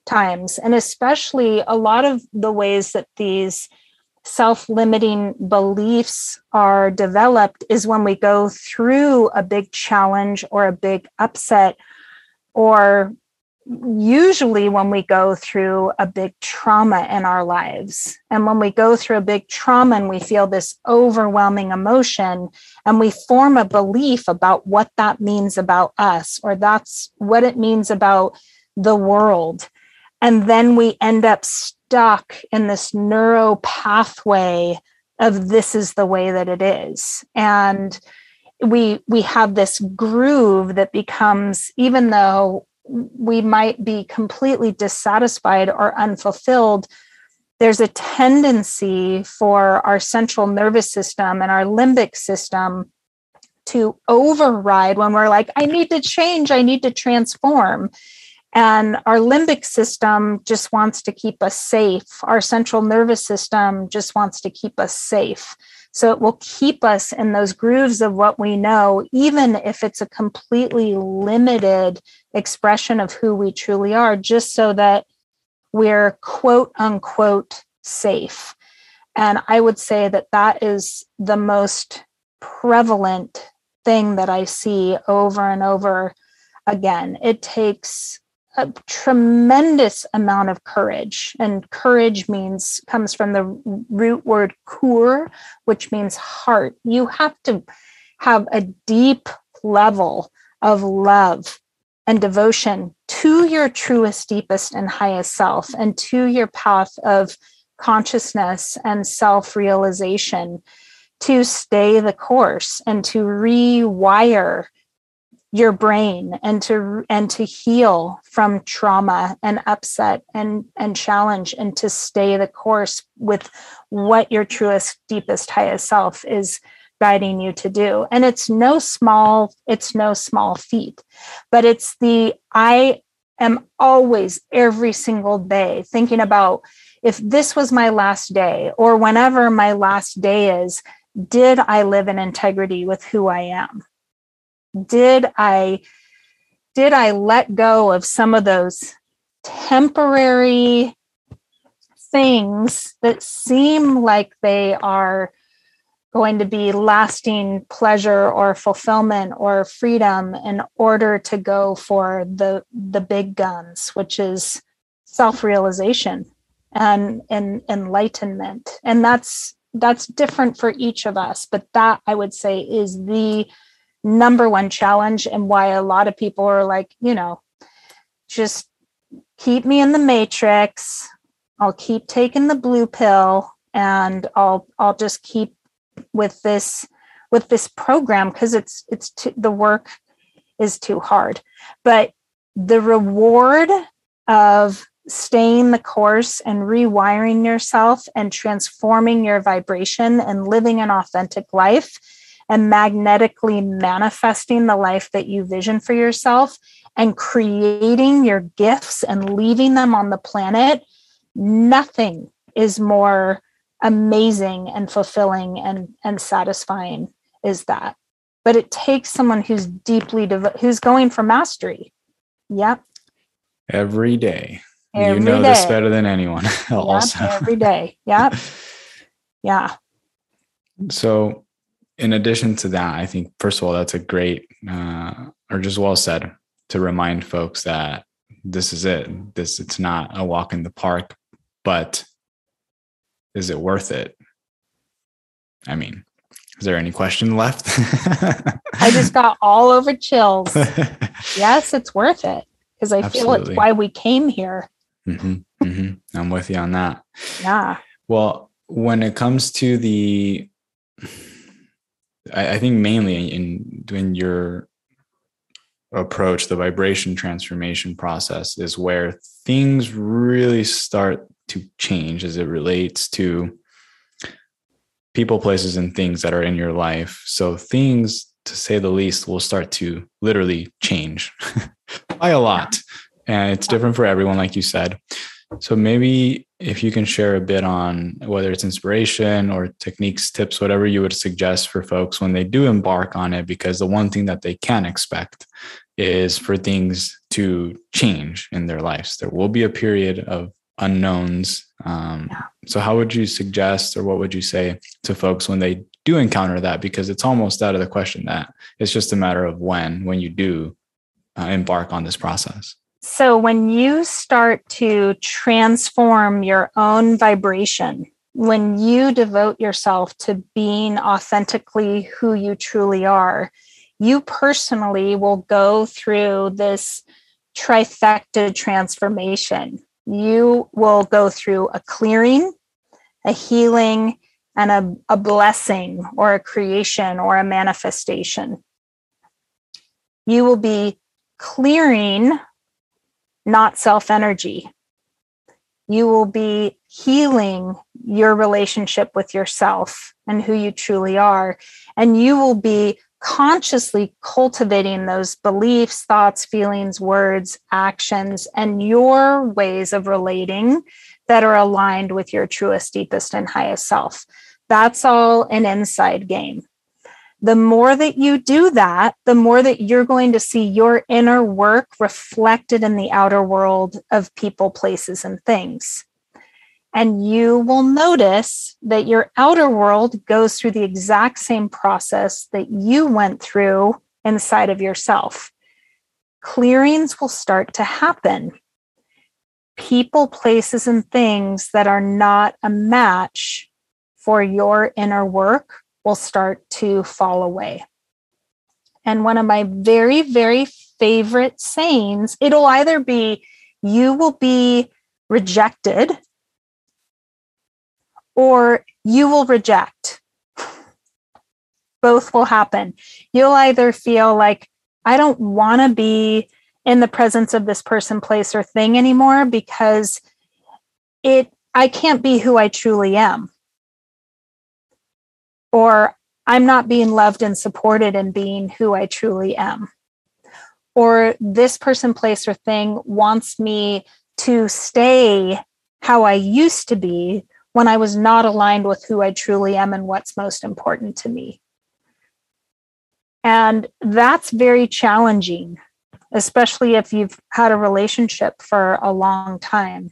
times and especially a lot of the ways that these self-limiting beliefs are developed is when we go through a big challenge or a big upset or usually when we go through a big trauma in our lives. And when we go through a big trauma and we feel this overwhelming emotion and we form a belief about what that means about us or that's what it means about the world and then we end up stuck in this neuro pathway of this is the way that it is. And we we have this groove that becomes even though we might be completely dissatisfied or unfulfilled there's a tendency for our central nervous system and our limbic system to override when we're like i need to change i need to transform and our limbic system just wants to keep us safe. Our central nervous system just wants to keep us safe. So it will keep us in those grooves of what we know, even if it's a completely limited expression of who we truly are, just so that we're quote unquote safe. And I would say that that is the most prevalent thing that I see over and over again. It takes a tremendous amount of courage. And courage means comes from the root word kur which means heart. You have to have a deep level of love and devotion to your truest deepest and highest self and to your path of consciousness and self-realization to stay the course and to rewire your brain and to and to heal from trauma and upset and and challenge and to stay the course with what your truest deepest highest self is guiding you to do. And it's no small it's no small feat but it's the i am always every single day thinking about if this was my last day or whenever my last day is did i live in integrity with who i am did i did i let go of some of those temporary things that seem like they are going to be lasting pleasure or fulfillment or freedom in order to go for the the big guns which is self-realization and, and enlightenment. And that's that's different for each of us but that i would say is the number one challenge and why a lot of people are like, you know, just keep me in the matrix. I'll keep taking the blue pill and I'll I'll just keep with this with this program because it's it's t- the work is too hard. But the reward of staying the course and rewiring yourself and transforming your vibration and living an authentic life and magnetically manifesting the life that you vision for yourself and creating your gifts and leaving them on the planet, nothing is more amazing and fulfilling and, and satisfying is that. But it takes someone who's deeply devo- who's going for mastery. Yep. Every day. Every you know day. this better than anyone. also, yep, every day. Yep. Yeah. So, in addition to that, I think first of all, that's a great, uh, or just well said, to remind folks that this is it. This it's not a walk in the park, but is it worth it? I mean, is there any question left? I just got all over chills. yes, it's worth it because I Absolutely. feel it's why we came here. Mm-hmm, mm-hmm. I'm with you on that. Yeah. Well, when it comes to the, I, I think mainly in when your approach, the vibration transformation process is where things really start to change as it relates to people, places, and things that are in your life. So things, to say the least, will start to literally change by a lot. And it's different for everyone, like you said. So maybe if you can share a bit on whether it's inspiration or techniques, tips, whatever you would suggest for folks when they do embark on it, because the one thing that they can expect is for things to change in their lives. There will be a period of unknowns. Um, yeah. So, how would you suggest, or what would you say to folks when they do encounter that? Because it's almost out of the question that it's just a matter of when, when you do uh, embark on this process. So, when you start to transform your own vibration, when you devote yourself to being authentically who you truly are, you personally will go through this trifecta transformation you will go through a clearing, a healing, and a, a blessing or a creation or a manifestation. You will be clearing not self energy. You will be healing your relationship with yourself and who you truly are. And you will be consciously cultivating those beliefs, thoughts, feelings, words, actions, and your ways of relating that are aligned with your truest, deepest, and highest self. That's all an inside game. The more that you do that, the more that you're going to see your inner work reflected in the outer world of people, places, and things. And you will notice that your outer world goes through the exact same process that you went through inside of yourself. Clearings will start to happen. People, places, and things that are not a match for your inner work will start to fall away. And one of my very, very favorite sayings, it'll either be, you will be rejected or you will reject. Both will happen. You'll either feel like, I don't want to be in the presence of this person, place, or thing anymore because it I can't be who I truly am. Or I'm not being loved and supported in being who I truly am. Or this person, place, or thing wants me to stay how I used to be when I was not aligned with who I truly am and what's most important to me. And that's very challenging, especially if you've had a relationship for a long time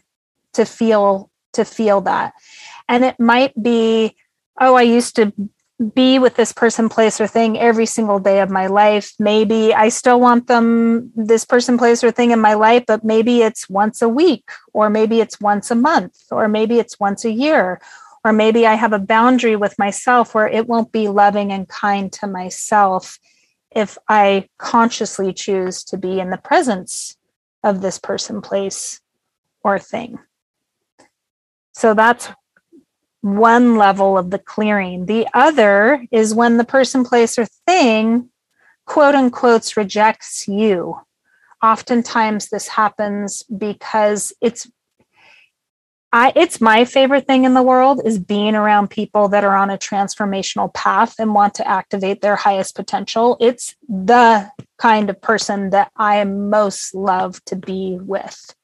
to feel to feel that. And it might be, oh, I used to be with this person, place, or thing every single day of my life. Maybe I still want them, this person, place, or thing in my life, but maybe it's once a week, or maybe it's once a month, or maybe it's once a year, or maybe I have a boundary with myself where it won't be loving and kind to myself if I consciously choose to be in the presence of this person, place, or thing. So that's one level of the clearing. The other is when the person, place, or thing quote unquote rejects you, oftentimes this happens because it's I, it's my favorite thing in the world is being around people that are on a transformational path and want to activate their highest potential. It's the kind of person that I most love to be with,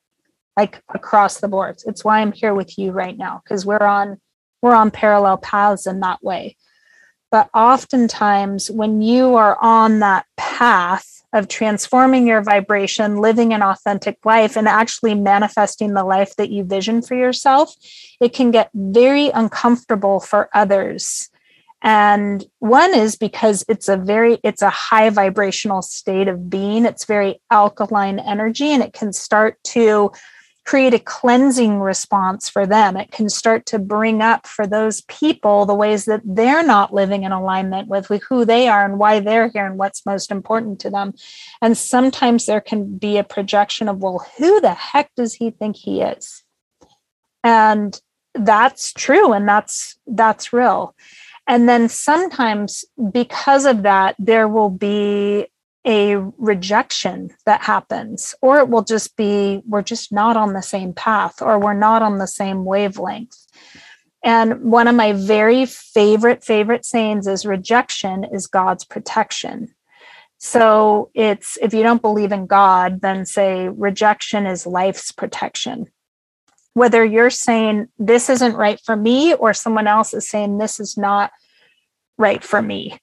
like across the boards. It's why I'm here with you right now because we're on we're on parallel paths in that way. But oftentimes, when you are on that path of transforming your vibration, living an authentic life, and actually manifesting the life that you vision for yourself, it can get very uncomfortable for others. And one is because it's a very, it's a high vibrational state of being. It's very alkaline energy and it can start to create a cleansing response for them. It can start to bring up for those people the ways that they're not living in alignment with, who they are and why they're here and what's most important to them. And sometimes there can be a projection of, well, who the heck does he think he is? And that's true and that's that's real. And then sometimes because of that, there will be a rejection that happens, or it will just be we're just not on the same path or we're not on the same wavelength. And one of my very favorite, favorite sayings is rejection is God's protection. So it's if you don't believe in God, then say rejection is life's protection. Whether you're saying this isn't right for me or someone else is saying this is not right for me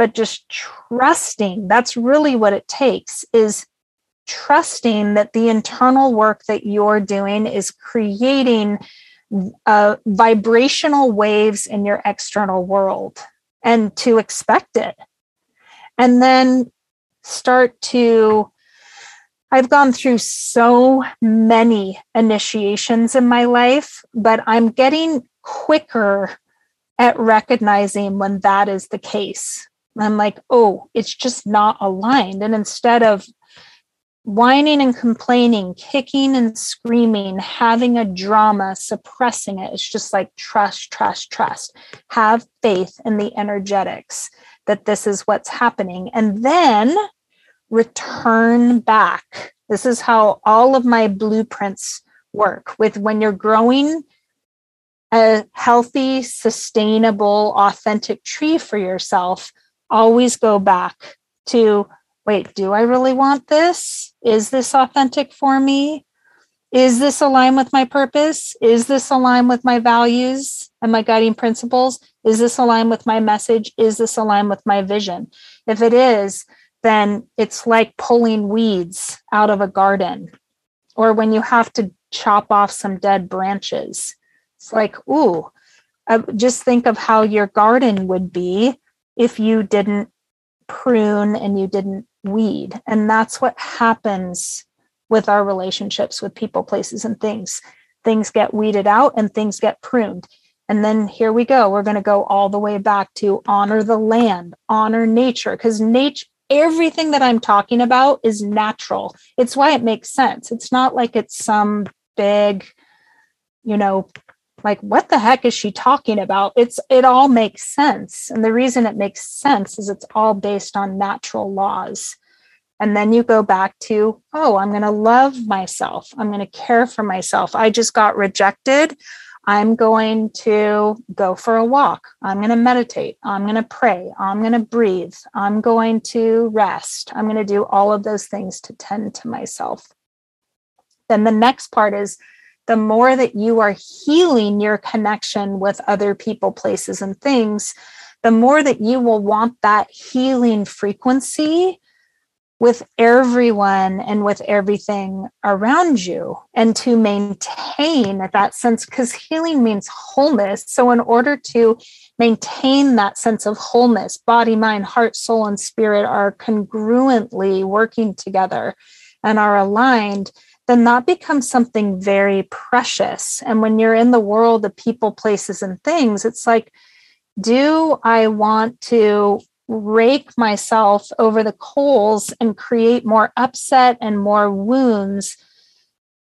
but just trusting that's really what it takes is trusting that the internal work that you're doing is creating uh, vibrational waves in your external world and to expect it and then start to I've gone through so many initiations in my life, but I'm getting quicker at recognizing when that is the case. I'm like, oh, it's just not aligned. And instead of whining and complaining, kicking and screaming, having a drama, suppressing it, it's just like trust, trust, trust. Have faith in the energetics that this is what's happening. And then return back. This is how all of my blueprints work with when you're growing a healthy, sustainable, authentic tree for yourself always go back to wait, do I really want this? Is this authentic for me? Is this aligned with my purpose? Is this aligned with my values and my guiding principles? Is this aligned with my message? Is this aligned with my vision? If it is, then it's like pulling weeds out of a garden or when you have to chop off some dead branches. It's like, ooh, uh, just think of how your garden would be if you didn't prune and you didn't weed. And that's what happens with our relationships with people, places, and things. Things get weeded out and things get pruned. And then here we go. We're going to go all the way back to honor the land, honor nature, because nature, everything that I'm talking about is natural. It's why it makes sense. It's not like it's some big, you know, like what the heck is she talking about? It's it all makes sense. And the reason it makes sense is it's all based on natural laws. And then you go back to oh i'm going to love myself. I'm going to care for myself. I just got rejected. I'm going to go for a walk. I'm going to meditate. I'm going to pray. I'm going to breathe. I'm going to rest. I'm going to do all of those things to tend to myself. Then the next part is the more that you are healing your connection with other people, places, and things, the more that you will want that healing frequency with everyone and with everything around you and to maintain that sense because healing means wholeness. So in order to maintain that sense of wholeness body mind heart soul and spirit are congruently working together and are aligned then that becomes something very precious. And when you're in the world of people, places, and things, it's like, do I want to rake myself over the coals and create more upset and more wounds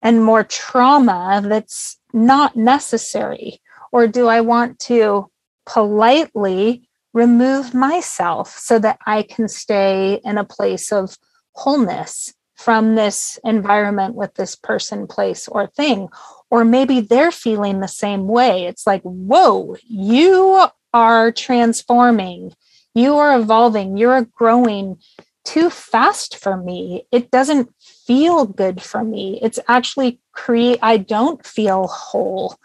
and more trauma that's not necessary? Or do I want to politely remove myself so that I can stay in a place of wholeness from this environment with this person, place, or thing. Or maybe they're feeling the same way. It's like, whoa, you are transforming, you are evolving, you're growing too fast for me. It doesn't feel good for me. It's actually create, I don't feel whole.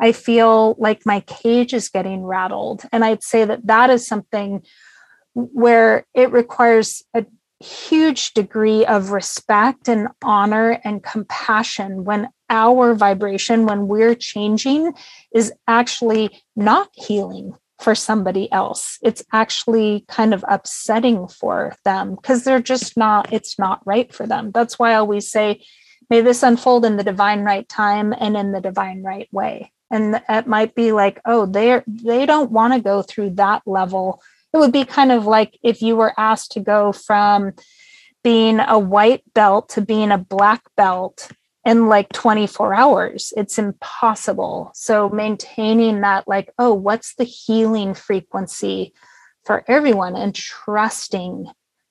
I feel like my cage is getting rattled. And I'd say that that is something where it requires a huge degree of respect and honor and compassion when our vibration, when we're changing, is actually not healing for somebody else. It's actually kind of upsetting for them because they're just not, it's not right for them. That's why I always say, may this unfold in the divine right time and in the divine right way. And it might be like, oh, they're they don't want to go through that level it would be kind of like if you were asked to go from being a white belt to being a black belt in like 24 hours. It's impossible. So maintaining that, like, oh, what's the healing frequency for everyone and trusting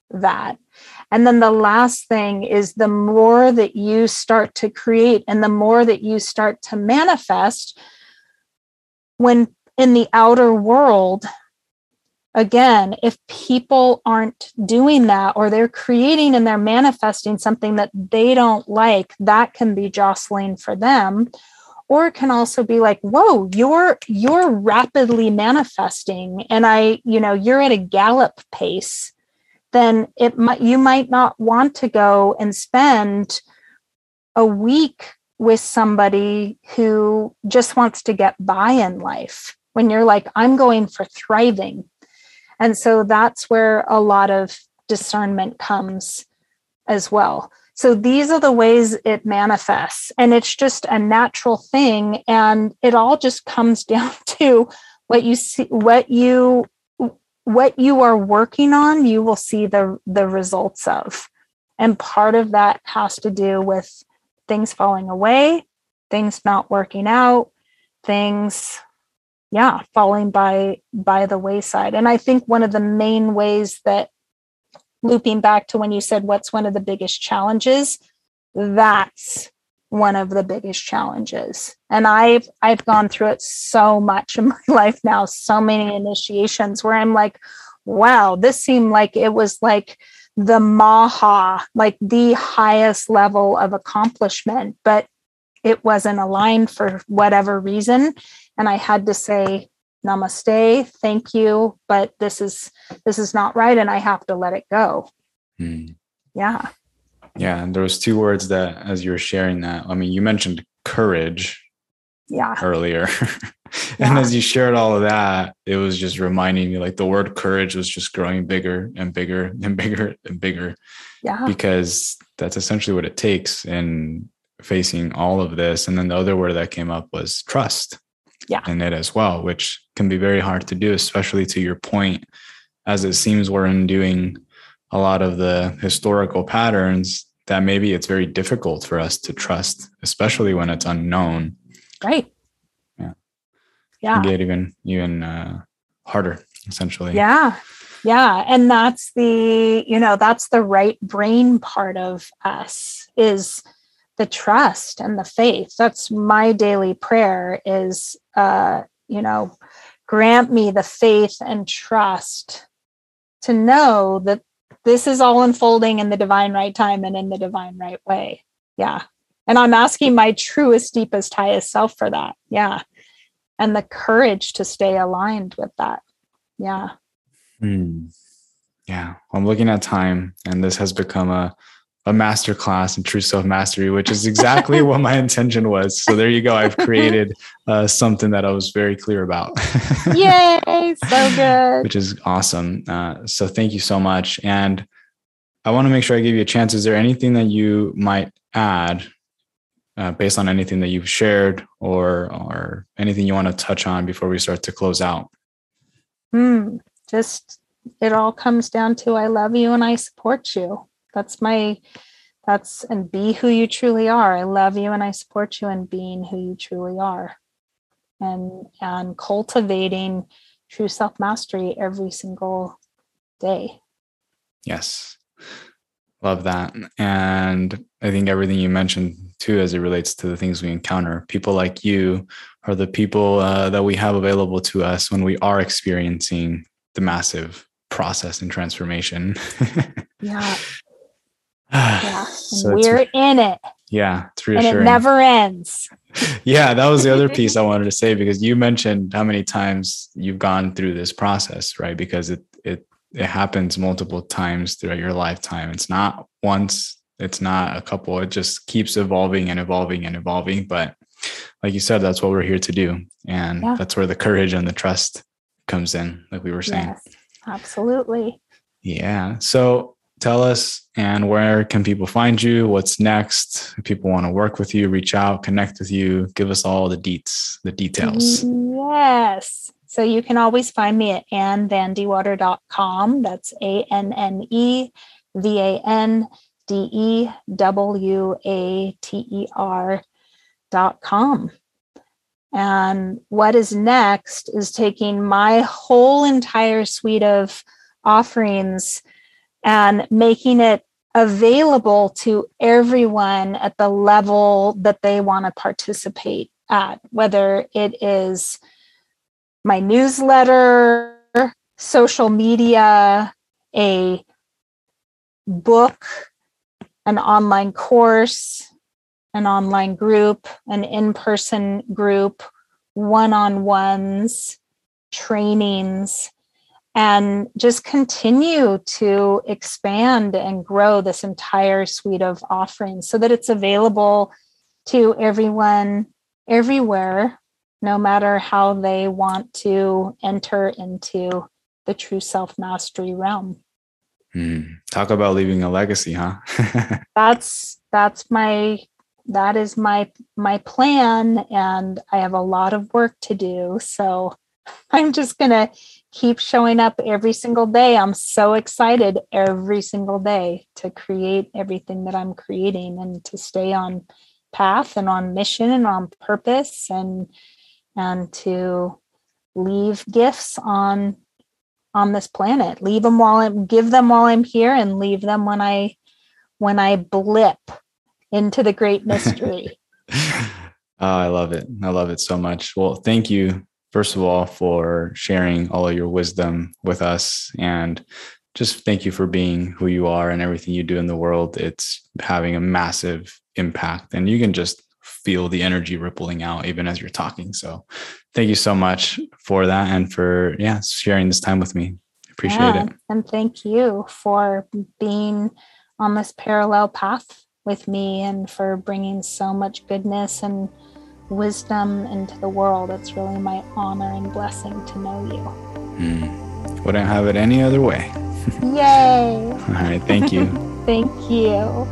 that. And then the last thing is the more that you start to create and the more that you start to manifest, when in the outer world, again, if people aren't doing that or they're creating and they're manifesting something that they don't like, that can be jostling for them. Or it can also be like, whoa, you're you're rapidly manifesting and I, you know, you're at a gallop pace, then it might you might not want to go and spend a week with somebody who just wants to get by in life when you're like i'm going for thriving and so that's where a lot of discernment comes as well. So these are the ways it manifests, and it's just a natural thing. And it all just comes down to what you see, what you what you are working on you will see the the results of and part of that has to do with things falling away things not working out things yeah falling by by the wayside. And i think one of the main ways that looping back to when you said what's one of the biggest challenges? That's one of the biggest challenges. And i've i've gone through it so much in my life now so many initiations where i'm like wow this seemed like it was like the maha like the highest level of accomplishment but it wasn't aligned for whatever reason and i had to say namaste thank you but this is this is not right and i have to let it go. Hmm. yeah. Yeah and there was two words that as you were sharing that i mean you mentioned courage yeah. earlier. And yeah. as you shared all of that it was just reminding me like the word courage was just growing bigger and bigger and bigger and bigger yeah. because that's essentially what it takes in facing all of this. And then the other word that came up was trust yeah. in it as well, which can be very hard to do, especially to your point, as it seems we're undoing a lot of the historical patterns that maybe it's very difficult for us to trust, especially when it's unknown. Right. Yeah. Yeah. Get even even uh, harder, essentially. Yeah. Yeah. And that's the, you know, that's the right brain part of us is the trust and the faith. That's my daily prayer is uh you know grant me the faith and trust to know that this is all unfolding in the divine right time and in the divine right way. Yeah. And i'm asking my truest deepest highest self for that. Yeah. And the courage to stay aligned with that. Yeah. Hmm. yeah. I'm looking at time and this has become a a master class in true self mastery, which is exactly what my intention was. So there you go. I've created uh, something that I was very clear about. Yay! So good. Which is awesome. Uh, so thank you so much. And I want to make sure I give you a chance. Is there anything that you might add uh, based on anything that you've shared or or anything you want to touch on before we start to close out? Hmm. Just it all comes down to I love you and I support you that's my that's and be who you truly are i love you and i support you in being who you truly are and and cultivating true self mastery every single day. Yes. Love that. And I think everything you mentioned too, as it relates to the things we encounter, people like you are the people uh, that we have available to us when we are experiencing the massive process and transformation. yeah. Yeah. So we're in it. Yeah. It's reassuring. And it never ends. yeah. That was the other piece I wanted to say because you mentioned how many times you've gone through this process, right? Because it, it, it happens multiple times throughout your lifetime. It's not once, it's not a couple. It just keeps evolving and evolving and evolving. But like you said, that's what we're here to do. And yeah. that's where the courage and the trust comes in, like we were saying. Yes, absolutely. Yeah. So tell us and where can people find you? What's next? If people want to work with you, reach out, connect with you, give us all the deets, the details. Yes. So you can always find me at annevandewater.com. That's A N N E V A N D E W A T E R.com. And what is next is taking my whole entire suite of offerings and making it available to everyone at the level that they want to participate at, whether it is my newsletter, social media, a book, an online course, an online group, an in person group, one on ones, trainings, and just continue to expand and grow this entire suite of offerings so that it's available to everyone everywhere no matter how they want to enter into the true self mastery realm. Mm. Talk about leaving a legacy, huh? that's that's my that is my my plan and I have a lot of work to do. So I'm just going to keep showing up every single day. I'm so excited every single day to create everything that I'm creating and to stay on path and on mission and on purpose and and to leave gifts on on this planet. Leave them while i'm give them while i'm here and leave them when i when i blip into the great mystery. Oh, i love it. I love it so much. Well thank you first of all for sharing all of your wisdom with us and just thank you for being who you are and everything you do in the world it's having a massive impact and you can just feel the energy rippling out even as you're talking. So thank you so much for that and for yeah, sharing this time with me. Appreciate yeah, it. And thank you for being on this parallel path with me and for bringing so much goodness and wisdom into the world. It's really my honor and blessing to know you. Mm. Wouldn't have it any other way. Yay. All right. Thank you. thank you.